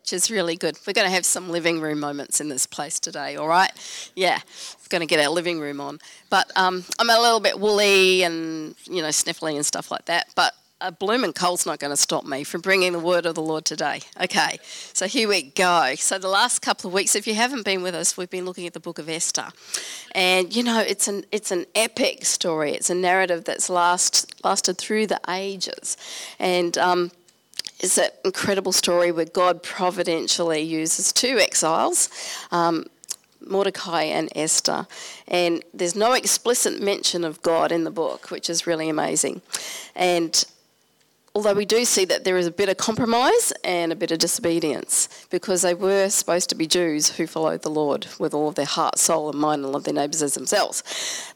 which is really good. We're going to have some living room moments in this place today, all right? Yeah, we're going to get our living room on. But um, I'm a little bit woolly and, you know, sniffly and stuff like that. But a blooming cold's not going to stop me from bringing the word of the Lord today. Okay, so here we go. So the last couple of weeks, if you haven't been with us, we've been looking at the book of Esther, and you know it's an it's an epic story. It's a narrative that's last lasted through the ages, and. Um, it's an incredible story where God providentially uses two exiles, um, Mordecai and Esther. And there's no explicit mention of God in the book, which is really amazing. And although we do see that there is a bit of compromise and a bit of disobedience because they were supposed to be Jews who followed the Lord with all of their heart, soul, and mind and loved their neighbours as themselves.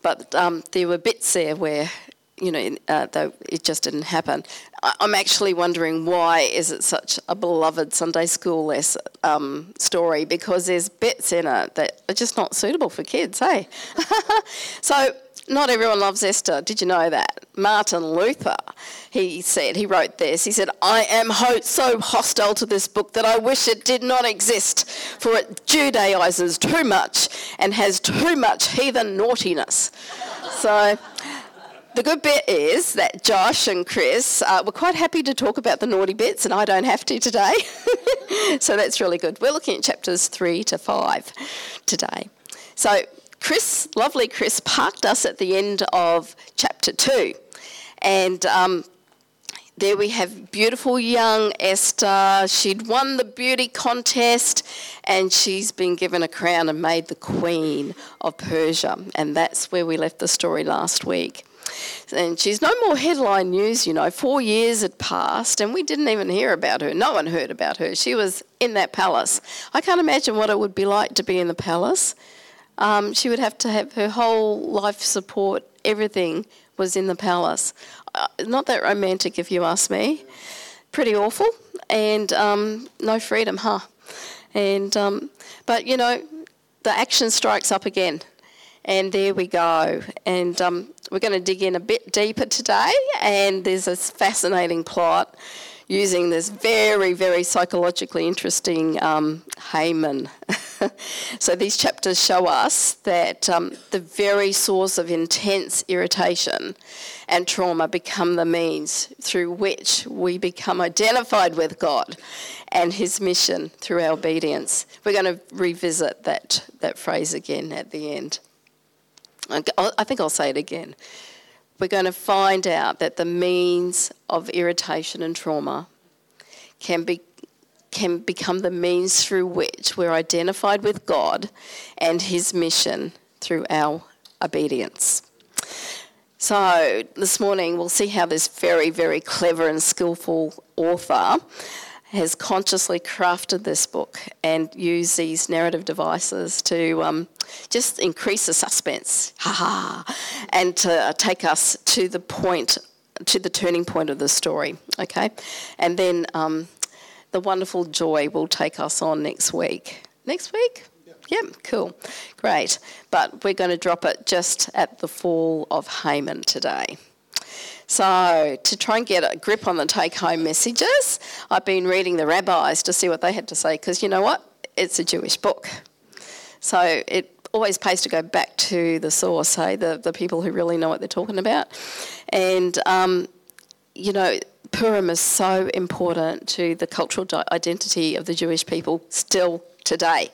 But um, there were bits there where you know, uh, it just didn't happen. I'm actually wondering why is it such a beloved Sunday school less um, story because there's bits in it that are just not suitable for kids, hey? so not everyone loves Esther. Did you know that? Martin Luther, he said, he wrote this. He said, I am ho- so hostile to this book that I wish it did not exist, for it Judaizes too much and has too much heathen naughtiness. so the good bit is that Josh and Chris uh, were quite happy to talk about the naughty bits, and I don't have to today. so that's really good. We're looking at chapters three to five today. So Chris, lovely Chris, parked us at the end of chapter 2. And um, there we have beautiful young Esther. She'd won the beauty contest and she's been given a crown and made the queen of Persia. And that's where we left the story last week. And she's no more headline news, you know. Four years had passed and we didn't even hear about her. No one heard about her. She was in that palace. I can't imagine what it would be like to be in the palace. Um, she would have to have her whole life support, everything was in the palace. Uh, not that romantic, if you ask me. Pretty awful, and um, no freedom, huh? And um, but you know, the action strikes up again, and there we go. And um, we're going to dig in a bit deeper today, and there's this fascinating plot using this very, very psychologically interesting um, Haman. so these chapters show us that um, the very source of intense irritation and trauma become the means through which we become identified with God and His mission through our obedience. We're going to revisit that, that phrase again at the end. I think I'll say it again we're going to find out that the means of irritation and trauma can be can become the means through which we're identified with God and his mission through our obedience. So, this morning we'll see how this very, very clever and skillful author has consciously crafted this book and used these narrative devices to um, just increase the suspense, ha ha, and to take us to the point, to the turning point of the story. Okay, and then um, the wonderful joy will take us on next week. Next week. Yep, cool. Great. But we're going to drop it just at the fall of Haman today. So, to try and get a grip on the take home messages, I've been reading the rabbis to see what they had to say because you know what? It's a Jewish book. So, it always pays to go back to the source, hey, the, the people who really know what they're talking about. And, um, you know, Purim is so important to the cultural identity of the Jewish people still today.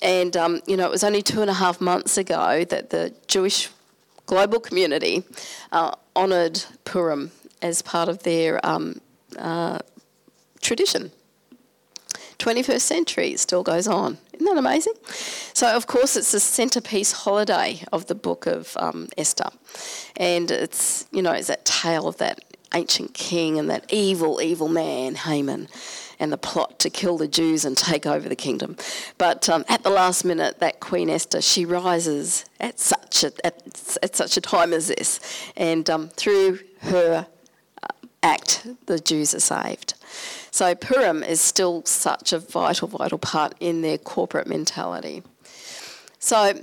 And, um, you know, it was only two and a half months ago that the Jewish global community uh, honoured Purim as part of their um, uh, tradition. 21st century, it still goes on. Isn't that amazing? So, of course, it's the centerpiece holiday of the book of um, Esther. And it's, you know, it's that tale of that ancient king and that evil, evil man, Haman and the plot to kill the Jews and take over the kingdom. But um, at the last minute, that Queen Esther, she rises at such a, at, at such a time as this, and um, through her uh, act, the Jews are saved. So Purim is still such a vital, vital part in their corporate mentality. So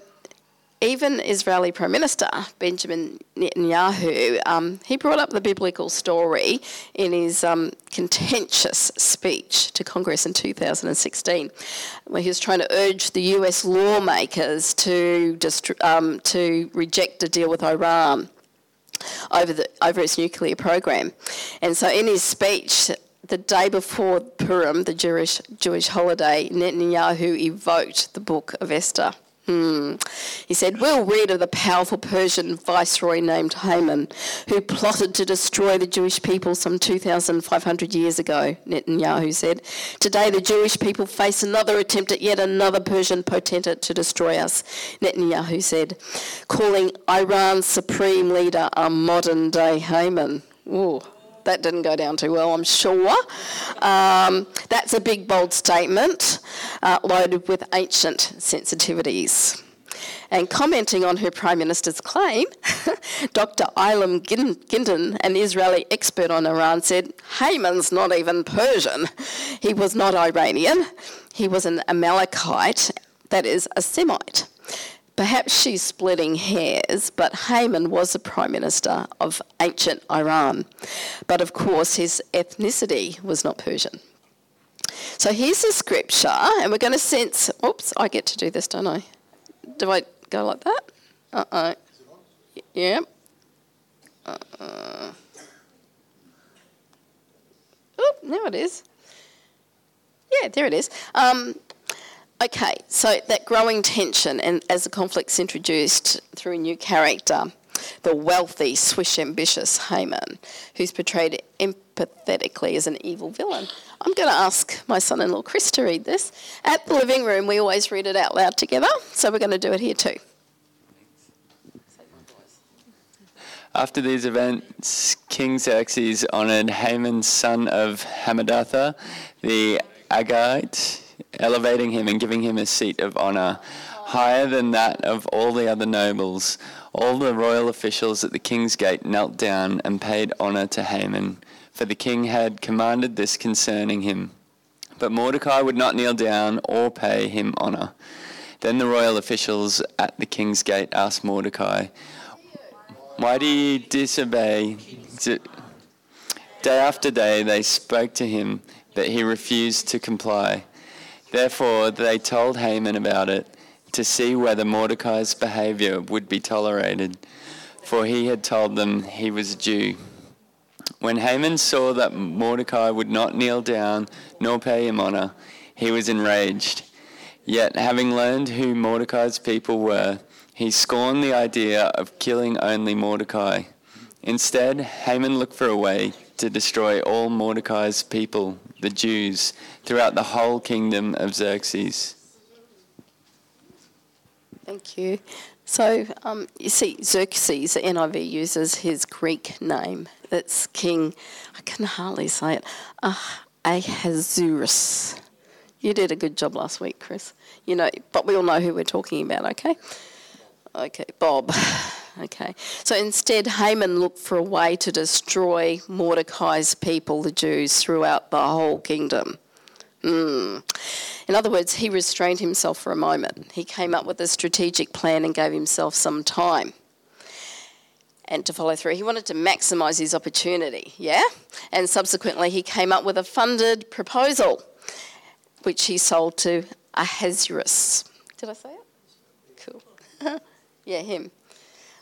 even Israeli Prime Minister Benjamin Netanyahu, um, he brought up the biblical story in his um, contentious speech to Congress in 2016, where he was trying to urge the US lawmakers to, dist- um, to reject a deal with Iran over, the, over its nuclear program. And so in his speech, the day before Purim, the Jewish, Jewish holiday, Netanyahu evoked the book of Esther. Hmm. He said, We'll read of the powerful Persian viceroy named Haman, who plotted to destroy the Jewish people some 2,500 years ago, Netanyahu said. Today, the Jewish people face another attempt at yet another Persian potentate to destroy us, Netanyahu said, calling Iran's supreme leader a modern day Haman. Ooh that didn't go down too well, I'm sure. Um, that's a big, bold statement uh, loaded with ancient sensitivities. And commenting on her Prime Minister's claim, Dr. Eilam Gindin, an Israeli expert on Iran, said Haman's not even Persian. He was not Iranian. He was an Amalekite, that is, a Semite. Perhaps she's splitting hairs, but Haman was the prime minister of ancient Iran. But of course, his ethnicity was not Persian. So here's the scripture, and we're going to sense. Oops, I get to do this, don't I? Do I go like that? Uh oh. Yeah. Uh-uh. Oh, now it is. Yeah, there it is. Um, Okay, so that growing tension, and as the conflict's introduced through a new character, the wealthy, swish, ambitious Haman, who's portrayed empathetically as an evil villain. I'm going to ask my son in law Chris to read this. At the living room, we always read it out loud together, so we're going to do it here too. After these events, King Xerxes honoured Haman, son of Hammedatha, the Agagite, elevating him and giving him a seat of honor, higher than that of all the other nobles. All the royal officials at the king's gate knelt down and paid honor to Haman, for the king had commanded this concerning him. But Mordecai would not kneel down or pay him honor. Then the royal officials at the king's gate asked Mordecai, Why do you disobey? Day after day they spoke to him, but he refused to comply. Therefore, they told Haman about it to see whether Mordecai's behavior would be tolerated, for he had told them he was a Jew. When Haman saw that Mordecai would not kneel down nor pay him honor, he was enraged. Yet, having learned who Mordecai's people were, he scorned the idea of killing only Mordecai. Instead, Haman looked for a way to destroy all Mordecai's people, the Jews, throughout the whole kingdom of Xerxes. Thank you. So, um, you see, Xerxes, the NIV uses his Greek name. That's King, I can hardly say it, uh, Ahasuerus. You did a good job last week, Chris. You know, but we all know who we're talking about, okay? Okay, Bob. Okay. So instead, Haman looked for a way to destroy Mordecai's people, the Jews, throughout the whole kingdom. Mm. In other words, he restrained himself for a moment. He came up with a strategic plan and gave himself some time and to follow through. He wanted to maximize his opportunity, yeah? And subsequently, he came up with a funded proposal, which he sold to Ahasuerus. Did I say it? Cool. yeah, him.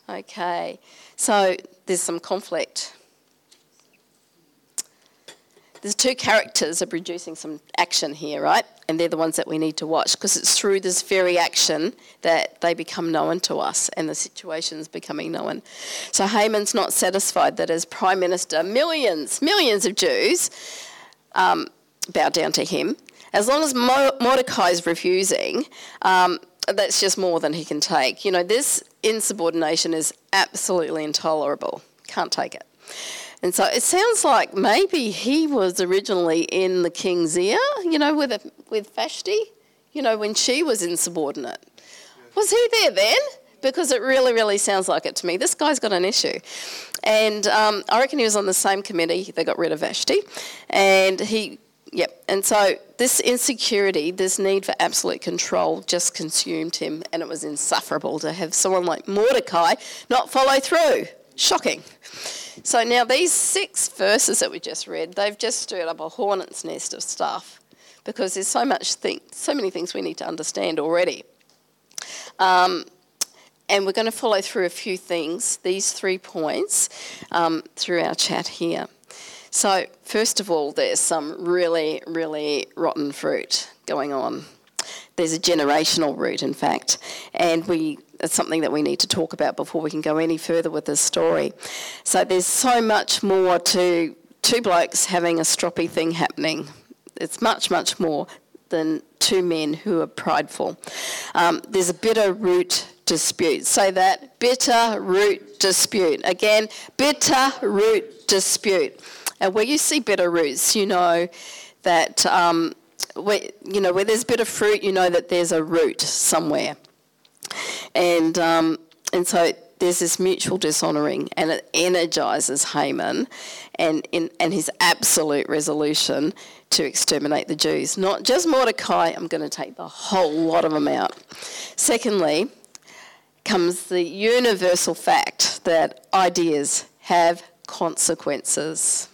Okay, so there's some conflict. There's two characters are producing some action here, right? And they're the ones that we need to watch because it's through this very action that they become known to us and the situation's becoming known. So Haman's not satisfied that as Prime Minister, millions, millions of Jews um, bow down to him. As long as Mordecai is refusing, um, that's just more than he can take. You know, this insubordination is absolutely intolerable. Can't take it. And so it sounds like maybe he was originally in the king's ear, you know, with, a, with Vashti, you know, when she was insubordinate. Was he there then? Because it really, really sounds like it to me. This guy's got an issue. And um, I reckon he was on the same committee They got rid of Vashti. And he Yep. And so this insecurity, this need for absolute control just consumed him, and it was insufferable to have someone like Mordecai not follow through. Shocking. So now these six verses that we just read, they've just stirred up a hornet's nest of stuff because there's so much thing, so many things we need to understand already. Um, and we're going to follow through a few things, these three points, um, through our chat here. So, first of all, there's some really, really rotten fruit going on. There's a generational root, in fact, and we it's something that we need to talk about before we can go any further with this story. So there's so much more to two blokes having a stroppy thing happening. It's much, much more than two men who are prideful. Um, there's a bitter root dispute. Say that bitter root dispute. Again, bitter root dispute. And where you see bitter roots, you know that um, where, you know where there's bitter fruit, you know that there's a root somewhere. And, um, and so there's this mutual dishonouring, and it energises Haman and, in, and his absolute resolution to exterminate the Jews. Not just Mordecai, I'm going to take the whole lot of them out. Secondly, comes the universal fact that ideas have consequences.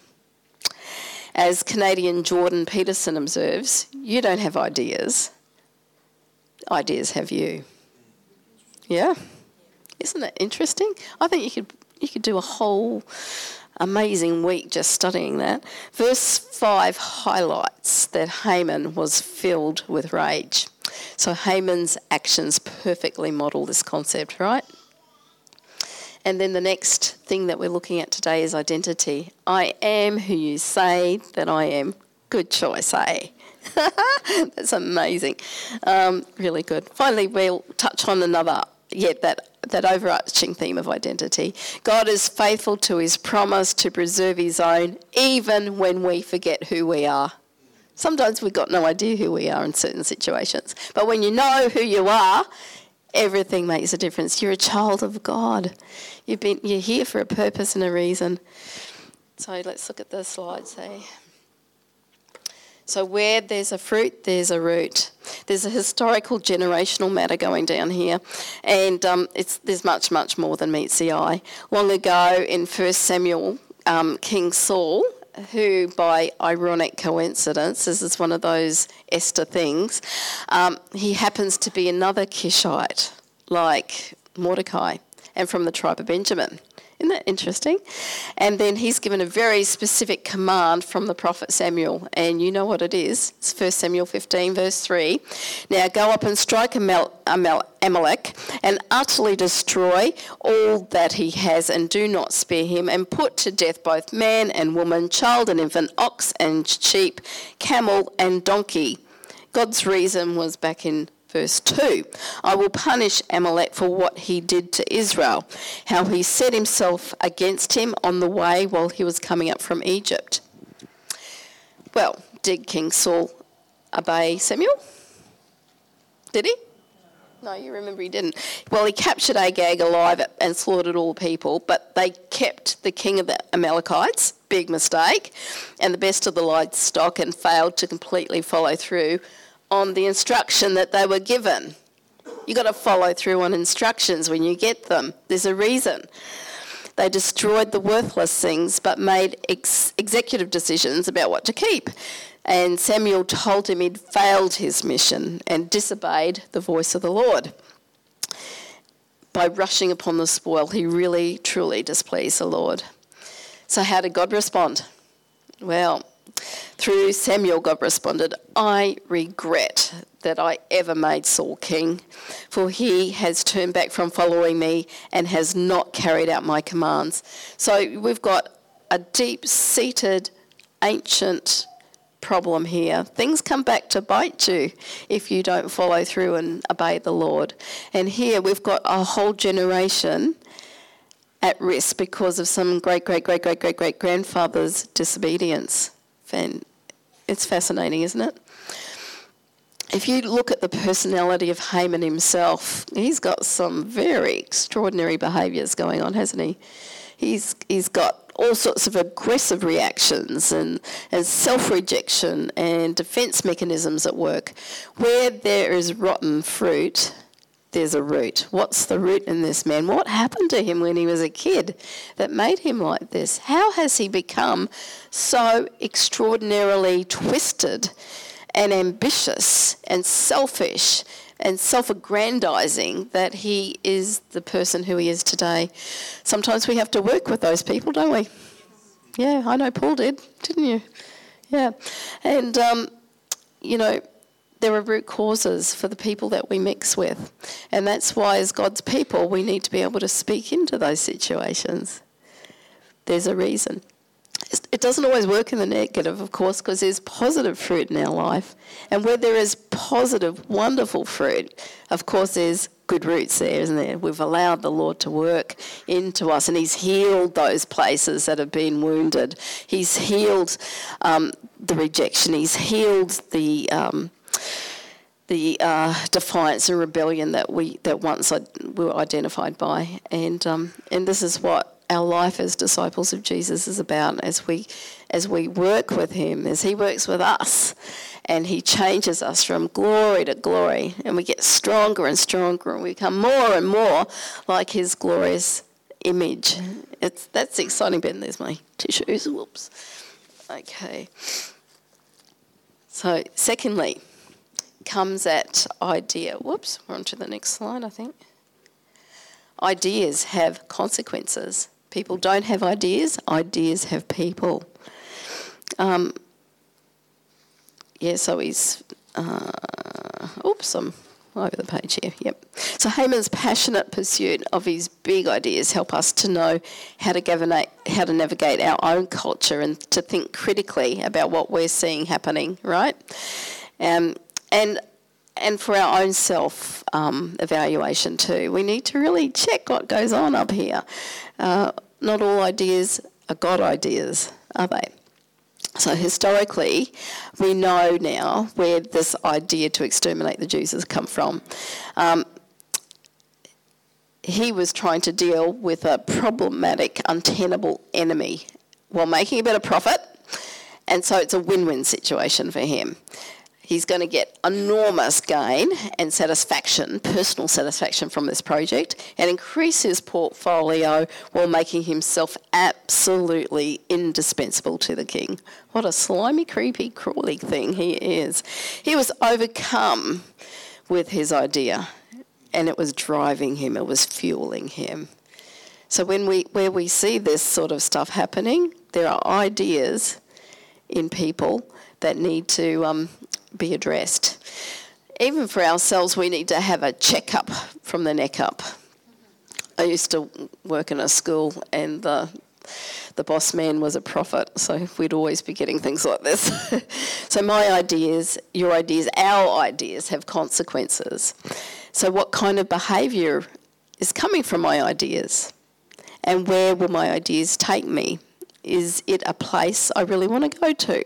As Canadian Jordan Peterson observes, you don't have ideas, ideas have you. Yeah. Isn't it interesting? I think you could you could do a whole amazing week just studying that. Verse 5 highlights that Haman was filled with rage. So Haman's actions perfectly model this concept, right? And then the next thing that we're looking at today is identity. I am who you say that I am. Good choice, eh? That's amazing. Um, really good. Finally, we'll touch on another yet that, that overarching theme of identity. God is faithful to his promise to preserve his own, even when we forget who we are. Sometimes we've got no idea who we are in certain situations. But when you know who you are, everything makes a difference. You're a child of God. You've been, you're here for a purpose and a reason. So let's look at the slides. Hey. So, where there's a fruit, there's a root. There's a historical generational matter going down here, and um, there's much, much more than meets the eye. Long ago in 1 Samuel, um, King Saul, who by ironic coincidence, this is one of those Esther things, um, he happens to be another Kishite, like Mordecai, and from the tribe of Benjamin. Isn't that interesting? And then he's given a very specific command from the prophet Samuel, and you know what it is. It's 1 Samuel 15, verse 3. Now go up and strike Amalek and utterly destroy all that he has, and do not spare him, and put to death both man and woman, child and infant, ox and sheep, camel and donkey. God's reason was back in Verse 2 I will punish Amalek for what he did to Israel, how he set himself against him on the way while he was coming up from Egypt. Well, did King Saul obey Samuel? Did he? No, you remember he didn't. Well, he captured Agag alive and slaughtered all the people, but they kept the king of the Amalekites, big mistake, and the best of the livestock and failed to completely follow through on the instruction that they were given. You've got to follow through on instructions when you get them. There's a reason. They destroyed the worthless things but made ex- executive decisions about what to keep. And Samuel told him he'd failed his mission and disobeyed the voice of the Lord. By rushing upon the spoil, he really, truly displeased the Lord. So, how did God respond? Well, through Samuel, God responded, I regret that I ever made Saul king, for he has turned back from following me and has not carried out my commands. So we've got a deep seated, ancient problem here. Things come back to bite you if you don't follow through and obey the Lord. And here we've got a whole generation at risk because of some great, great, great, great, great, great grandfather's disobedience. And it's fascinating, isn't it? If you look at the personality of Haman himself, he's got some very extraordinary behaviours going on, hasn't he? He's, he's got all sorts of aggressive reactions and, and self rejection and defense mechanisms at work. Where there is rotten fruit, there's a root. What's the root in this man? What happened to him when he was a kid that made him like this? How has he become so extraordinarily twisted and ambitious and selfish and self aggrandizing that he is the person who he is today? Sometimes we have to work with those people, don't we? Yeah, I know Paul did, didn't you? Yeah. And, um, you know, there are root causes for the people that we mix with. And that's why, as God's people, we need to be able to speak into those situations. There's a reason. It doesn't always work in the negative, of course, because there's positive fruit in our life. And where there is positive, wonderful fruit, of course, there's good roots there, isn't there? We've allowed the Lord to work into us, and He's healed those places that have been wounded. He's healed um, the rejection. He's healed the um, the uh, defiance and rebellion that we that once we were identified by, and um, and this is what our life as disciples of Jesus is about. As we as we work with Him, as He works with us, and He changes us from glory to glory, and we get stronger and stronger, and we become more and more like His glorious image. It's that's exciting bit. There's my tissues. Whoops. Okay. So, secondly comes that idea. Whoops, we're on to the next slide, I think. Ideas have consequences. People don't have ideas, ideas have people. Um, yeah, so he's. Uh, oops, I'm over the page here. Yep. So Haman's passionate pursuit of his big ideas help us to know how to governate, how to navigate our own culture and to think critically about what we're seeing happening. Right. Um, and and for our own self um, evaluation too, we need to really check what goes on up here. Uh, not all ideas are God ideas, are they? So historically, we know now where this idea to exterminate the Jews has come from. Um, he was trying to deal with a problematic, untenable enemy while making a bit of profit, and so it's a win-win situation for him he's going to get enormous gain and satisfaction, personal satisfaction from this project, and increase his portfolio while making himself absolutely indispensable to the king. What a slimy, creepy, crawly thing he is. He was overcome with his idea, and it was driving him, it was fueling him. So when we where we see this sort of stuff happening, there are ideas in people that need to um, be addressed. Even for ourselves, we need to have a checkup from the neck up. I used to work in a school, and the the boss man was a prophet, so we'd always be getting things like this. so my ideas, your ideas, our ideas have consequences. So what kind of behaviour is coming from my ideas? And where will my ideas take me? Is it a place I really want to go to?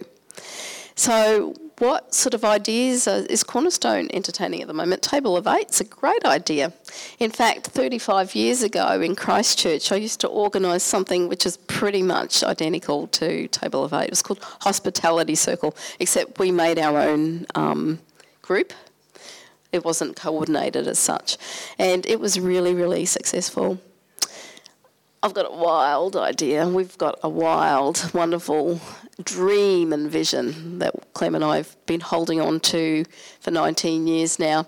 So what sort of ideas is Cornerstone entertaining at the moment? Table of Eight is a great idea. In fact, 35 years ago in Christchurch, I used to organise something which is pretty much identical to Table of Eight. It was called Hospitality Circle, except we made our own um, group. It wasn't coordinated as such. And it was really, really successful. I've got a wild idea. We've got a wild, wonderful dream and vision that Clem and I have been holding on to for 19 years now.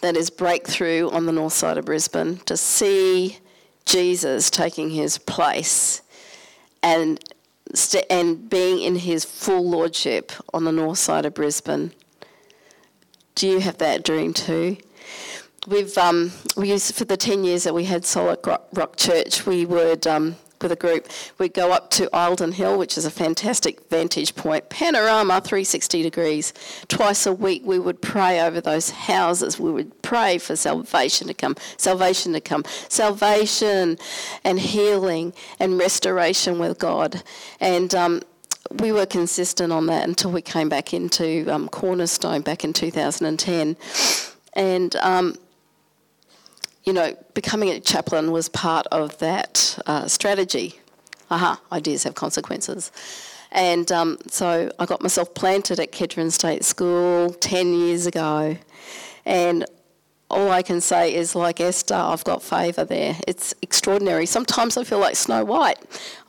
That is breakthrough on the north side of Brisbane to see Jesus taking his place and st- and being in his full lordship on the north side of Brisbane. Do you have that dream too? We've um, we used for the ten years that we had Solid Rock Church, we would um, with a group. We'd go up to Eildon Hill, which is a fantastic vantage point, panorama 360 degrees. Twice a week we would pray over those houses. We would pray for salvation to come, salvation to come, salvation and healing and restoration with God. And um, we were consistent on that until we came back into um, Cornerstone back in 2010. And um, you know, becoming a chaplain was part of that uh, strategy. Aha, ideas have consequences. And um, so I got myself planted at Kedron State School 10 years ago. And all I can say is, like Esther, I've got favour there. It's extraordinary. Sometimes I feel like Snow White,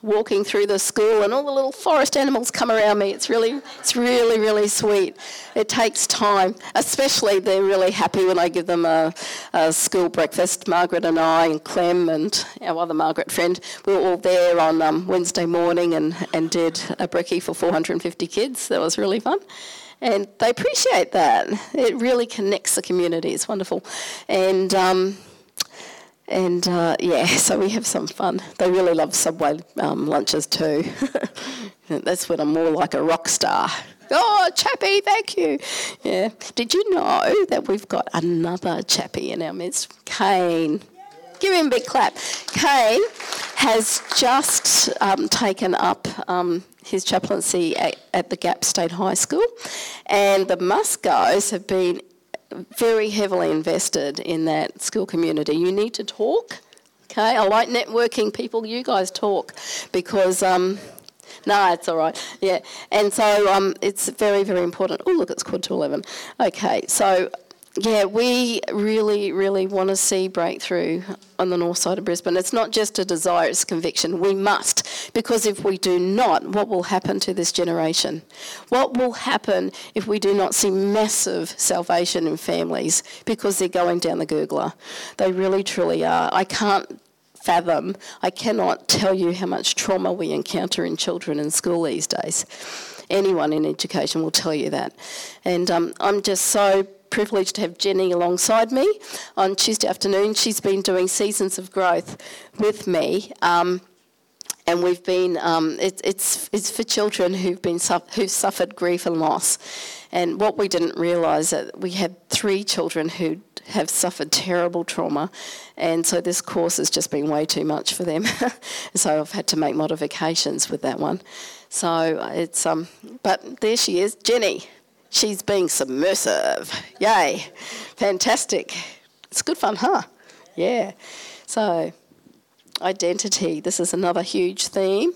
walking through the school, and all the little forest animals come around me. It's really, it's really, really sweet. It takes time, especially they're really happy when I give them a, a school breakfast. Margaret and I, and Clem, and our other Margaret friend, we were all there on um, Wednesday morning and, and did a brekkie for 450 kids. That was really fun and they appreciate that. It really connects the community. It's wonderful, and um, and uh, yeah, so we have some fun. They really love Subway um, lunches too. That's when I'm more like a rock star. Oh, Chappie, thank you. Yeah. Did you know that we've got another Chappie in our midst? Kane. Give him a big clap. Kane has just um, taken up um, his chaplaincy at, at, the Gap State High School, and the Muscos have been very heavily invested in that school community. You need to talk. Okay, I like networking people. You guys talk because. Um, no, it's all right. Yeah, and so um, it's very, very important. Oh, look, it's quarter to eleven. Okay, so yeah, we really, really want to see breakthrough on the north side of Brisbane. It's not just a desire, it's conviction. We must, because if we do not, what will happen to this generation? What will happen if we do not see massive salvation in families because they're going down the Googler? They really, truly are. I can't fathom, I cannot tell you how much trauma we encounter in children in school these days. Anyone in education will tell you that. And um, I'm just so privileged to have Jenny alongside me on Tuesday afternoon. She's been doing Seasons of Growth with me. Um, and we've been, um, it, it's, it's for children who've, been who've suffered grief and loss. And what we didn't realise that we had three children who have suffered terrible trauma, and so this course has just been way too much for them. so I've had to make modifications with that one. So it's um, but there she is, Jenny. She's being submersive. Yay. Fantastic. It's good fun, huh? Yeah. So, identity. This is another huge theme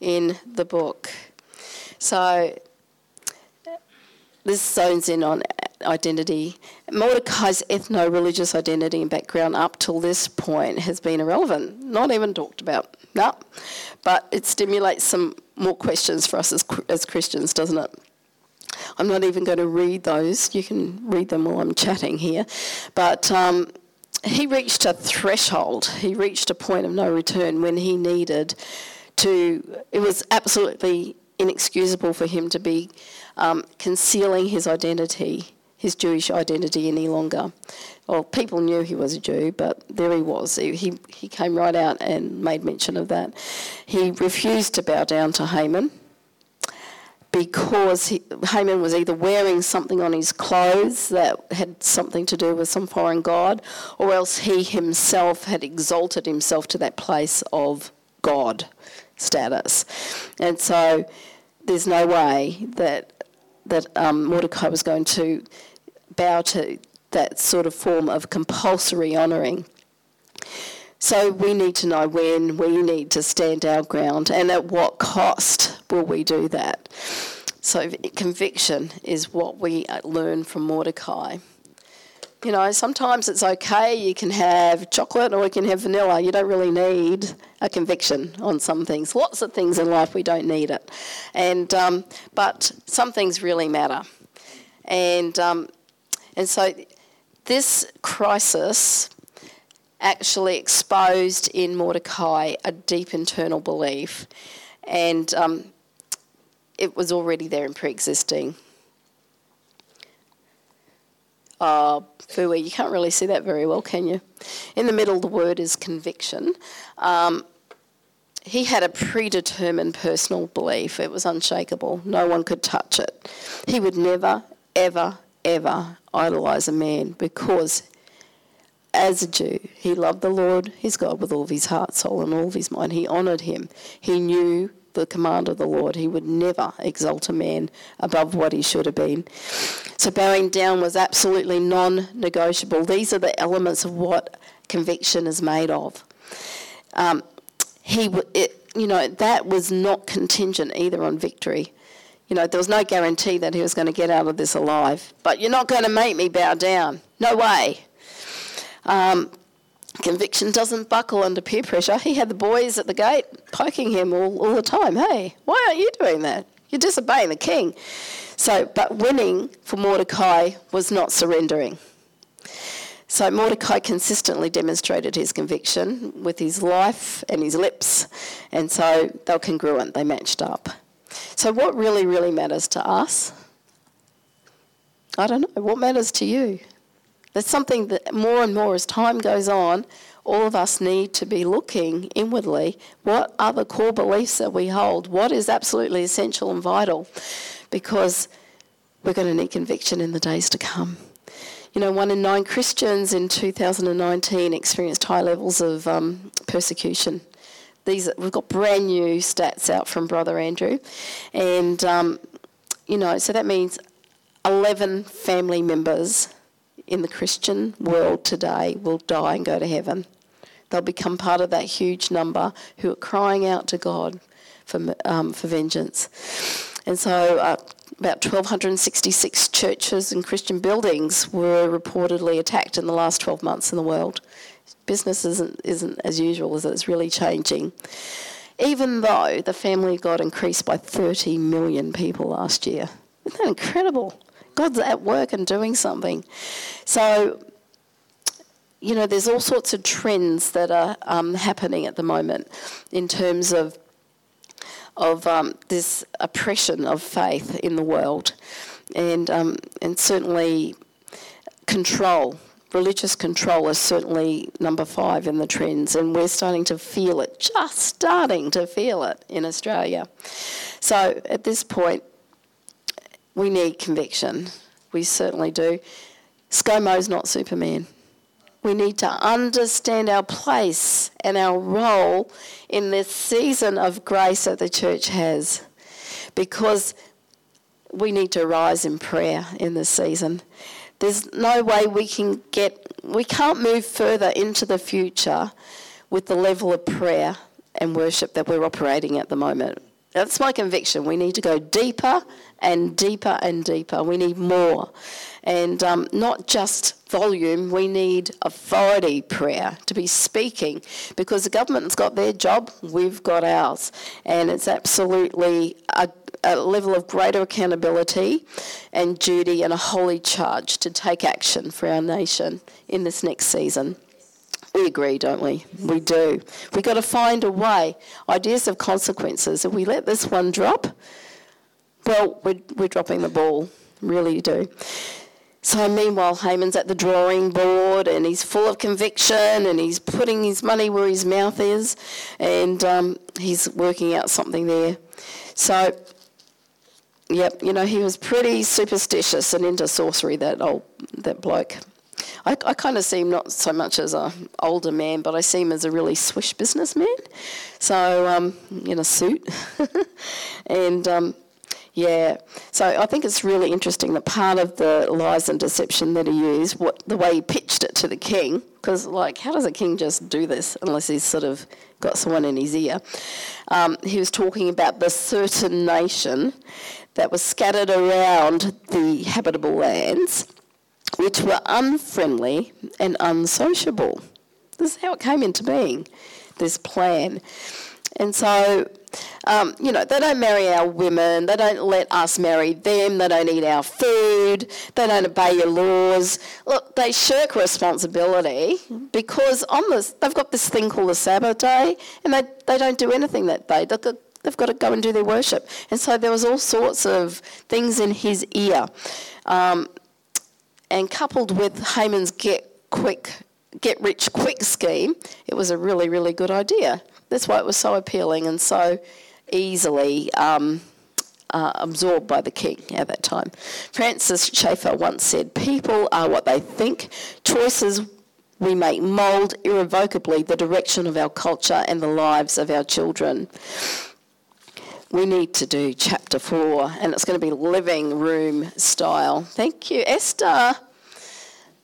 in the book. So, this zones in on identity. Mordecai's ethno religious identity and background up till this point has been irrelevant, not even talked about. No. But it stimulates some more questions for us as, as Christians, doesn't it? I'm not even going to read those. You can read them while I'm chatting here. But um, he reached a threshold. He reached a point of no return when he needed to. It was absolutely inexcusable for him to be um, concealing his identity, his Jewish identity, any longer. Well, people knew he was a Jew, but there he was. He, he came right out and made mention of that. He refused to bow down to Haman because he, Haman was either wearing something on his clothes that had something to do with some foreign god, or else he himself had exalted himself to that place of God status. And so there's no way that that um, Mordecai was going to bow to that sort of form of compulsory honouring. So we need to know when we need to stand our ground and at what cost will we do that. So conviction is what we learn from Mordecai. You know, sometimes it's okay, you can have chocolate or you can have vanilla. You don't really need a conviction on some things. Lots of things in life we don't need it. And, um, but some things really matter. And, um, and so this crisis actually exposed in Mordecai a deep internal belief. And um, it was already there and pre-existing. Uh, you can't really see that very well, can you? In the middle, the word is conviction. Um, he had a predetermined personal belief. It was unshakable. No one could touch it. He would never, ever, ever idolise a man because, as a Jew, he loved the Lord, his God, with all of his heart, soul, and all of his mind. He honoured him. He knew the command of the Lord. He would never exalt a man above what he should have been. So bowing down was absolutely non negotiable. These are the elements of what conviction is made of. Um, he, it, you know, that was not contingent either on victory. You know, there was no guarantee that he was going to get out of this alive. But you're not going to make me bow down. No way. Um, conviction doesn't buckle under peer pressure. He had the boys at the gate poking him all, all the time. Hey, why aren't you doing that? You're disobeying the king. So, but winning for Mordecai was not surrendering. So Mordecai consistently demonstrated his conviction with his life and his lips, and so they were congruent, they matched up. So, what really, really matters to us? I don't know. What matters to you? That's something that more and more as time goes on, all of us need to be looking inwardly. What are the core beliefs that we hold? What is absolutely essential and vital? Because we're going to need conviction in the days to come. You know, one in nine Christians in 2019 experienced high levels of um, persecution. These we've got brand new stats out from Brother Andrew, and um, you know, so that means 11 family members in the Christian world today will die and go to heaven. They'll become part of that huge number who are crying out to God for, um, for vengeance. And so, uh, about 1,266 churches and Christian buildings were reportedly attacked in the last 12 months in the world. Business isn't, isn't as usual, as it's really changing. Even though the family of God increased by 30 million people last year. Isn't that incredible? God's at work and doing something. So, you know, there's all sorts of trends that are um, happening at the moment in terms of of um, this oppression of faith in the world, and um, and certainly control. Religious control is certainly number five in the trends, and we're starting to feel it, just starting to feel it in Australia. So at this point, we need conviction. We certainly do. ScoMo's not Superman. We need to understand our place and our role in this season of grace that the church has because we need to rise in prayer in this season. There's no way we can get, we can't move further into the future with the level of prayer and worship that we're operating at the moment. That's my conviction. We need to go deeper and deeper and deeper. We need more. And um, not just volume, we need authority prayer to be speaking because the government's got their job, we've got ours. And it's absolutely a, a level of greater accountability and duty and a holy charge to take action for our nation in this next season. We agree, don't we? We do. We've got to find a way. Ideas of consequences. If we let this one drop, well, we're, we're dropping the ball. Really do. So meanwhile, Haman's at the drawing board and he's full of conviction and he's putting his money where his mouth is and um, he's working out something there. So, yep, you know, he was pretty superstitious and into sorcery, that old, that bloke. I, I kind of see him not so much as an older man, but I see him as a really swish businessman. So, um, in a suit. and um, yeah, so I think it's really interesting that part of the lies and deception that he used, what the way he pitched it to the king, because like, how does a king just do this unless he's sort of got someone in his ear? Um, he was talking about the certain nation that was scattered around the habitable lands which were unfriendly and unsociable. This is how it came into being, this plan. And so, um, you know, they don't marry our women, they don't let us marry them, they don't eat our food, they don't obey your laws. Look, they shirk responsibility because on this, they've got this thing called the Sabbath day and they, they don't do anything that day. They've got, to go and do their worship. And so there was all sorts of things in his ear. Um, and coupled with Haman's get quick, get rich quick scheme, it was a really, really good idea. That's why it was so appealing and so easily um, uh, absorbed by the king at that time. Francis Schaeffer once said, People are what they think. Choices we make mould irrevocably the direction of our culture and the lives of our children. We need to do chapter four, and it's going to be living room style. Thank you, Esther,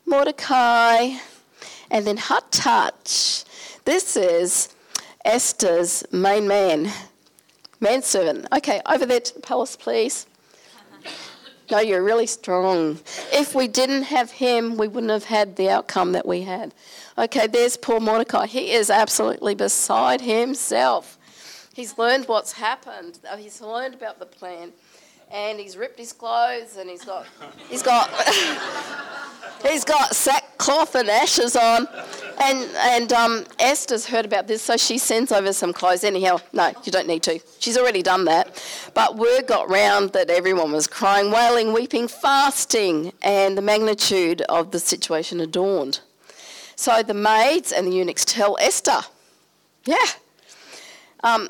Mordecai, And then Hathach. this is Esther's main man, manservant. Okay, over there to the palace, please. No, you're really strong. If we didn't have him, we wouldn't have had the outcome that we had. Okay, there's poor Mordecai. He is absolutely beside himself. He's learned what's happened. He's learned about the plan and he's ripped his clothes and he's got he's got he's got sackcloth and ashes on. And and um, Esther's heard about this so she sends over some clothes. Anyhow no you don't need to. She's already done that. But word got round that everyone was crying wailing weeping fasting and the magnitude of the situation adorned. so the maids and the eunuchs tell Esther. Yeah. Um,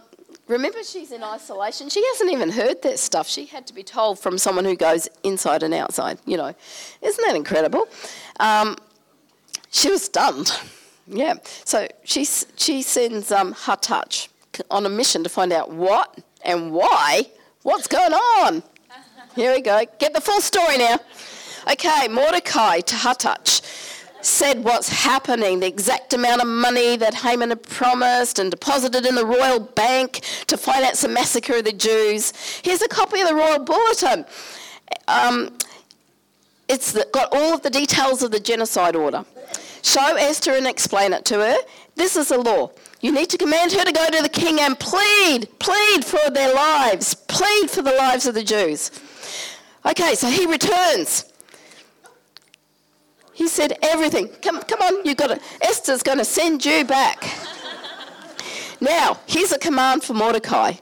Remember, she's in isolation. She hasn't even heard that stuff. She had to be told from someone who goes inside and outside. You know, isn't that incredible? Um, she was stunned. Yeah. So she she sends um, Hathach on a mission to find out what and why. What's going on? Here we go. Get the full story now. Okay, Mordecai to Hathach said what's happening, the exact amount of money that Haman had promised and deposited in the royal bank to finance the massacre of the Jews. Here's a copy of the royal bulletin. Um, it's the, got all of the details of the genocide order. Show Esther and explain it to her. This is the law. You need to command her to go to the king and plead, plead for their lives, plead for the lives of the Jews. Okay, so he returns. He said, everything. Come, come on, You've got it. Esther's going to send you back. now, here's a command for Mordecai.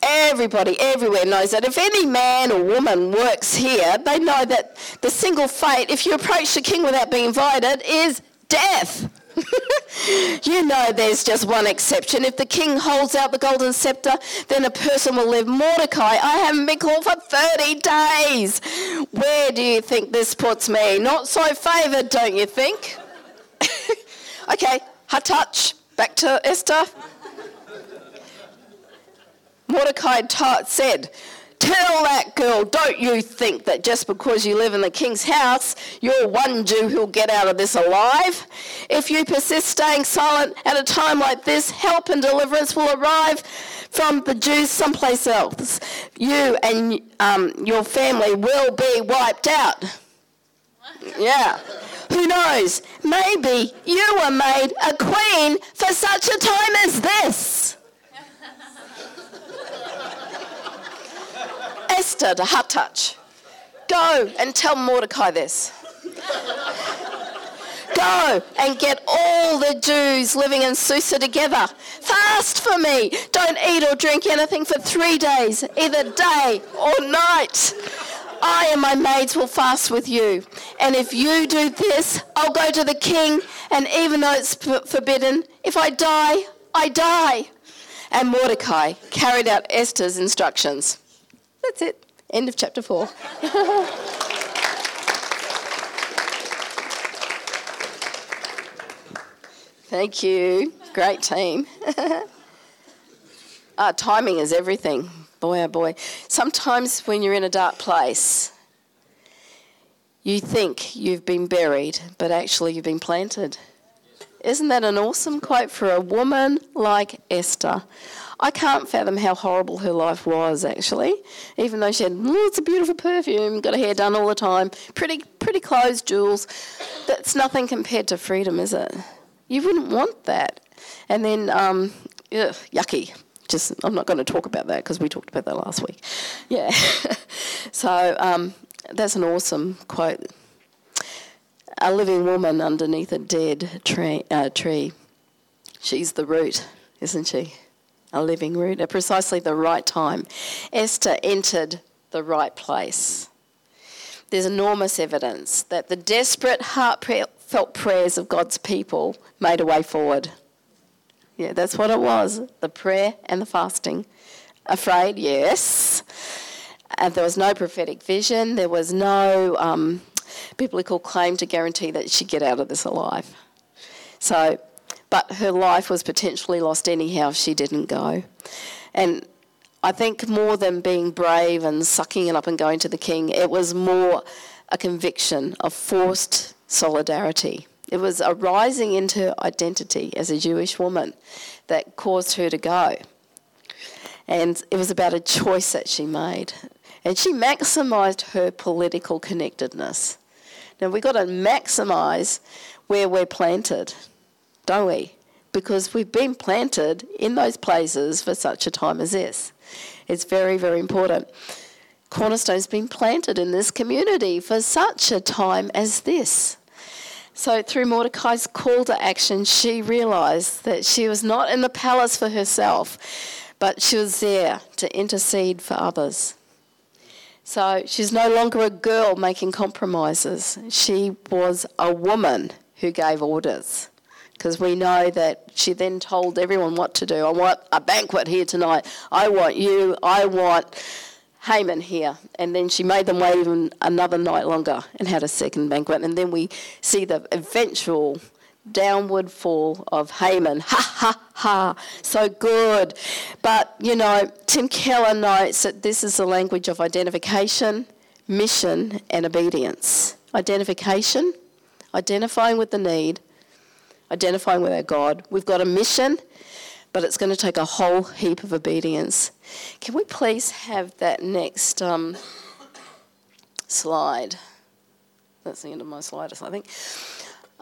Everybody everywhere knows that if any man or woman works here, they know that the single fate, if you approach the king without being invited, is death. you know there's just one exception. If the king holds out the golden scepter, then a person will live. Mordecai, I haven't been called for 30 days. Where do you think this puts me? Not so favoured, don't you think? okay, Hathach, back to Esther. Mordecai said, Tell that girl, don't you think that just because you live in the king's house, you're one Jew who'll get out of this alive? If you persist staying silent at a time like this, help and deliverance will arrive from the Jews someplace else. You and um, your family will be wiped out. Yeah. Who knows? Maybe you were made a queen for such a time as this. Esther to Hathach, go and tell Mordecai this. Go and get all the Jews living in Susa together. Fast for me. Don't eat or drink anything for three days, either day or night. I and my maids will fast with you. And if you do this, I'll go to the king, and even though it's forbidden, if I die, I die. And Mordecai carried out Esther's instructions. That's it. End of chapter 4. Thank you. Great team. uh, timing is everything. Boy, oh boy. Sometimes when you're in a dark place, you think you've been buried, but actually you've been planted. Isn't that an awesome quote for a woman like Esther? I can't fathom how horrible her life was, actually. Even though she had lots of beautiful perfume, got her hair done all the time, pretty, pretty clothes, jewels. That's nothing compared to freedom, is it? You wouldn't want that. And then, um, ugh, yucky. Just, I'm not going to talk about that because we talked about that last week. Yeah. so um, that's an awesome quote. A living woman underneath a dead tree, uh, tree. She's the root, isn't she? A living root at precisely the right time. Esther entered the right place. There's enormous evidence that the desperate, heartfelt prayers of God's people made a way forward. Yeah, that's what it was the prayer and the fasting. Afraid, yes. And there was no prophetic vision, there was no um, biblical claim to guarantee that she'd get out of this alive. So but her life was potentially lost anyhow if she didn't go. And I think more than being brave and sucking it up and going to the king, it was more a conviction of forced solidarity. It was a rising into identity as a Jewish woman that caused her to go. And it was about a choice that she made. And she maximized her political connectedness. Now we've got to maximize where we're planted, don't we? Because we've been planted in those places for such a time as this. It's very, very important. Cornerstone's been planted in this community for such a time as this. So, through Mordecai's call to action, she realized that she was not in the palace for herself, but she was there to intercede for others. So, she's no longer a girl making compromises. She was a woman who gave orders. Because we know that she then told everyone what to do. I want a banquet here tonight. I want you. I want Haman here. And then she made them wait even another night longer and had a second banquet. And then we see the eventual downward fall of Haman. Ha ha ha, so good. But, you know, Tim Keller notes that this is the language of identification, mission, and obedience. Identification, identifying with the need, identifying with our God. We've got a mission, but it's going to take a whole heap of obedience. Can we please have that next um, slide? That's the end of my slides, I think.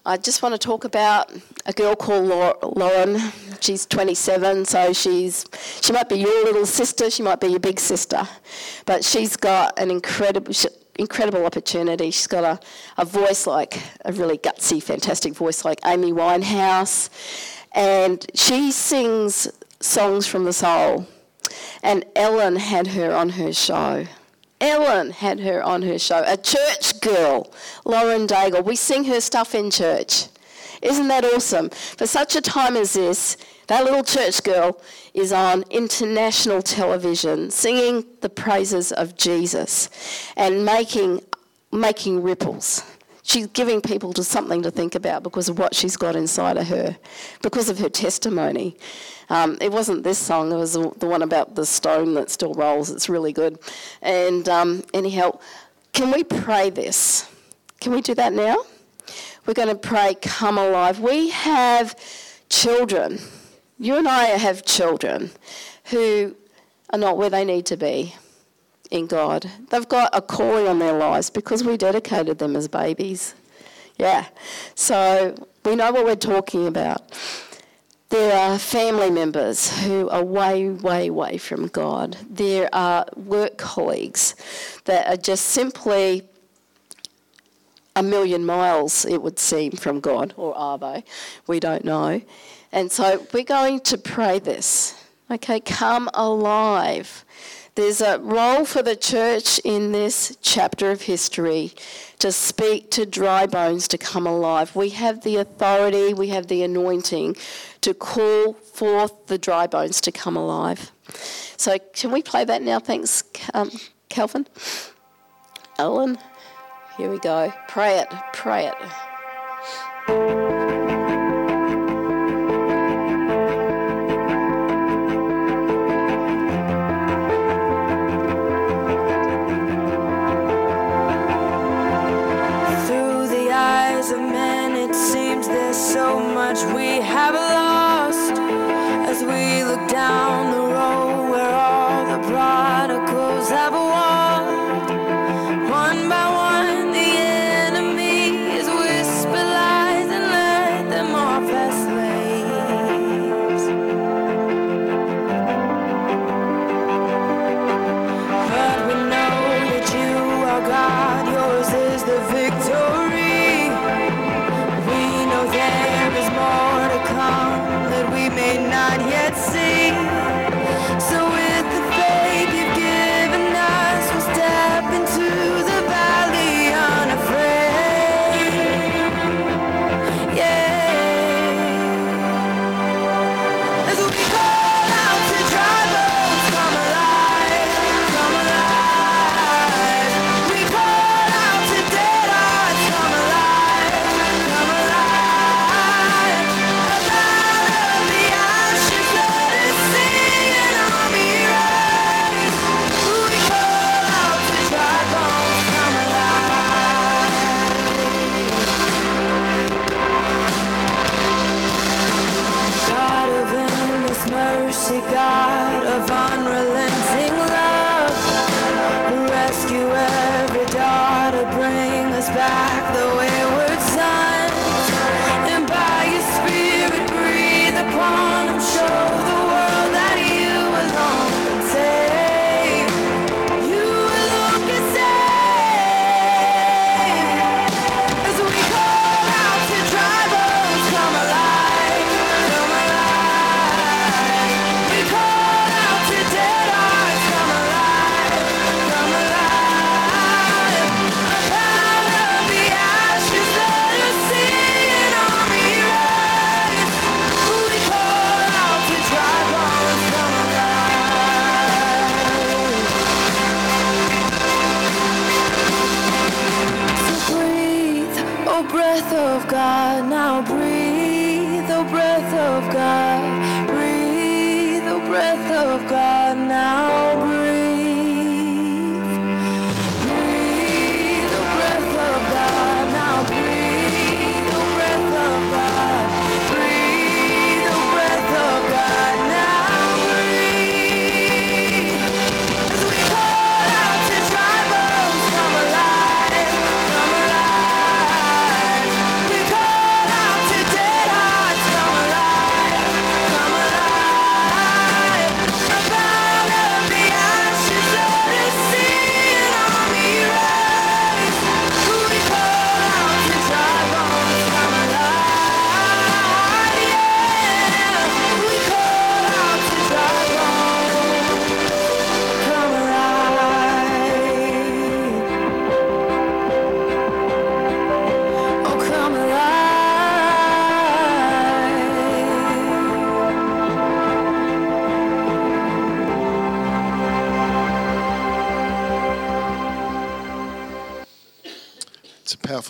I just want to talk about a girl called Lauren. She's 27, so she's she might be your little sister, she might be your big sister, but she's got an incredible incredible opportunity. She's got a, a voice like a really gutsy, fantastic voice like Amy Winehouse. And she sings songs from the soul. And Ellen had her on her show. Ellen had her on her show. A church girl, Lauren Daigle. We sing her stuff in church. Isn't that awesome? For such a time as this, that little church girl is on international television singing the praises of Jesus and making, making ripples. She's giving people to something to think about because of what she's got inside of her, because of her testimony. Um, it wasn't this song, it was the one about the stone that still rolls. It's really good. And um, anyhow, can we pray this? Can we do that now? We're going to pray, Come Alive. We have children you and I have children who are not where they need to be in God. They've got a calling on their lives because we dedicated them as babies. Yeah. So we know what we're talking about. There are family members who are way, way, way from God. There are work colleagues that are just simply a million miles, it would seem, from God, or are they? We don't know. And so we're going to pray this. Okay, come alive. There's a role for the church in this chapter of history to speak to dry bones to come alive. We have the authority, we have the anointing to call forth the dry bones to come alive. So, can we play that now? Thanks, um, Calvin. Ellen, here we go. Pray it, pray it.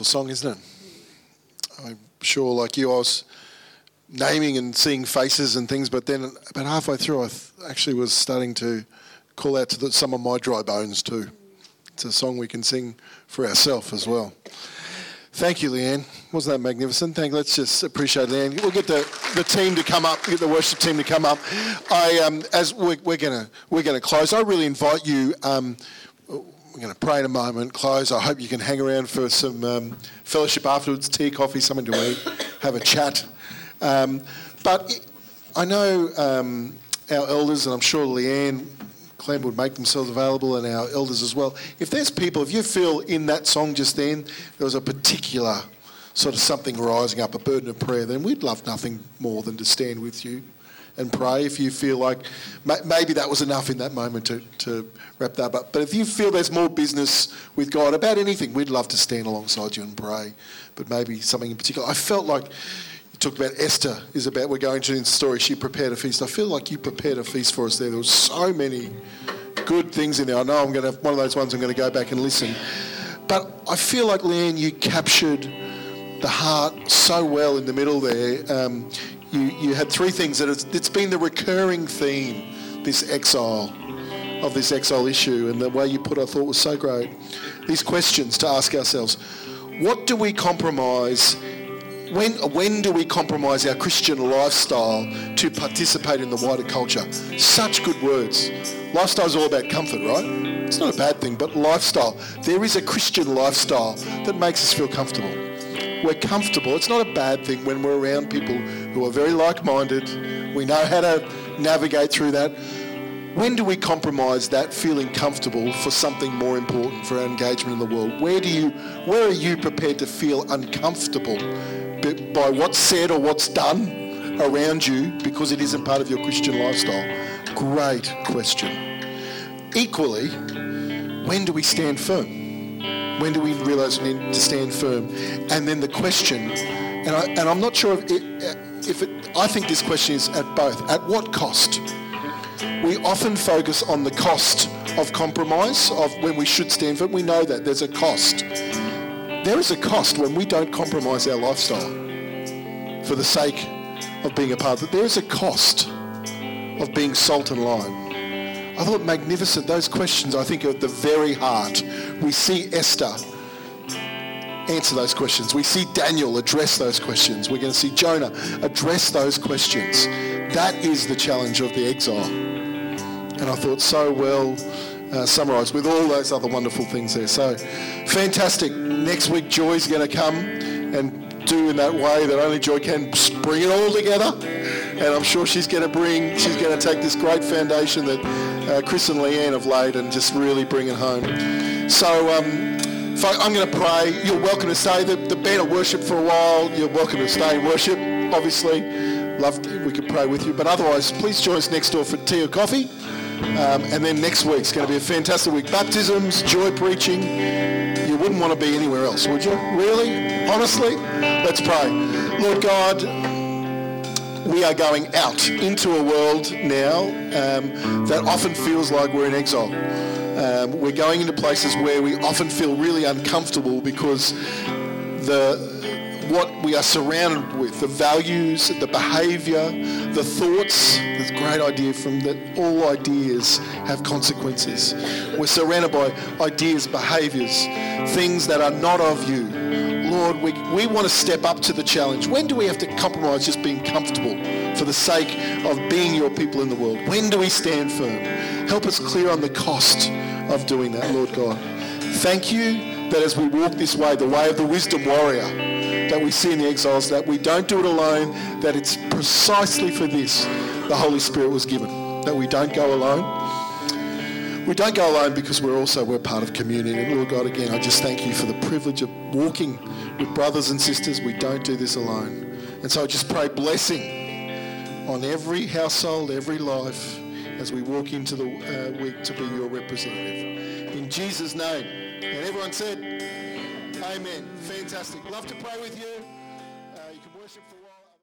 Song, isn't it? I'm sure, like you, I was naming and seeing faces and things, but then about halfway through, I th- actually was starting to call out to the, some of my dry bones too. It's a song we can sing for ourselves as well. Thank you, Leanne. Wasn't that magnificent? Thank. Let's just appreciate Leanne. We'll get the, the team to come up. Get the worship team to come up. I um, as we're, we're gonna we're gonna close. I really invite you. Um, we're going to pray in a moment, close. I hope you can hang around for some um, fellowship afterwards, tea, coffee, something to eat, have a chat. Um, but I know um, our elders, and I'm sure Leanne, Clem would make themselves available, and our elders as well. If there's people, if you feel in that song just then there was a particular sort of something rising up, a burden of prayer, then we'd love nothing more than to stand with you and pray if you feel like maybe that was enough in that moment to, to wrap that up. But if you feel there's more business with God about anything, we'd love to stand alongside you and pray. But maybe something in particular. I felt like you talked about Esther is about we're going to the story. She prepared a feast. I feel like you prepared a feast for us there. There was so many good things in there. I know I'm going to one of those ones I'm going to go back and listen. But I feel like Leanne, you captured the heart so well in the middle there. Um, you, you had three things that it's, it's been the recurring theme, this exile, of this exile issue, and the way you put it, I thought was so great. These questions to ask ourselves: What do we compromise? When when do we compromise our Christian lifestyle to participate in the wider culture? Such good words. Lifestyle is all about comfort, right? It's not a bad thing, but lifestyle. There is a Christian lifestyle that makes us feel comfortable we're comfortable. It's not a bad thing when we're around people who are very like-minded. We know how to navigate through that. When do we compromise that feeling comfortable for something more important for our engagement in the world? Where do you, where are you prepared to feel uncomfortable by what's said or what's done around you because it isn't part of your Christian lifestyle? Great question. Equally, when do we stand firm? When do we realise we need to stand firm? And then the question, and, I, I'm not sure if it, if it, I think this question is at both. At what cost? We often focus on the cost of compromise, of when we should stand firm. We know that there's a cost. There is a cost when we don't compromise our lifestyle for the sake of being a part of it. There is a cost of being salt and lime. I thought magnificent. Those questions, I think, are at the very heart. We see Esther answer those questions. We see Daniel address those questions. We're going to see Jonah address those questions. That is the challenge of the exile. And I thought so well uh, summarised with all those other wonderful things there. So fantastic. Next week, Joy's going to come and do in that way that only Joy can, bring it all together. And I'm sure she's going to bring, she's going to take this great foundation that uh, Chris and Leanne have laid and just really bring it home. So um, I'm going to pray. You're welcome to stay. The, the band will worship for a while. You're welcome to stay and worship, obviously. Love we could pray with you. But otherwise, please join us next door for tea or coffee. Um, and then next week's going to be a fantastic week. Baptisms, joy preaching. You wouldn't want to be anywhere else, would you? Really? Honestly? Let's pray. Lord God, we are going out into a world now um, that often feels like we're in exile. Um, we're going into places where we often feel really uncomfortable because the what we are surrounded with, the values, the behaviour, the thoughts. There's a great idea from that all ideas have consequences. We're surrounded by ideas, behaviours, things that are not of you. Lord, we, we want to step up to the challenge. When do we have to compromise just being comfortable for the sake of being your people in the world? When do we stand firm? Help us clear on the cost of doing that, Lord God. Thank you that as we walk this way, the way of the wisdom warrior, that we see in the exiles, that we don't do it alone, that it's precisely for this the Holy Spirit was given, that we don't go alone. We don't go alone because we're also we're part of community. And Lord God, again, I just thank you for the privilege of walking with brothers and sisters. We don't do this alone. And so I just pray blessing on every household, every life, as we walk into the uh, week to be your representative. In Jesus' name. And everyone said, Amen. Fantastic. Love to pray with you.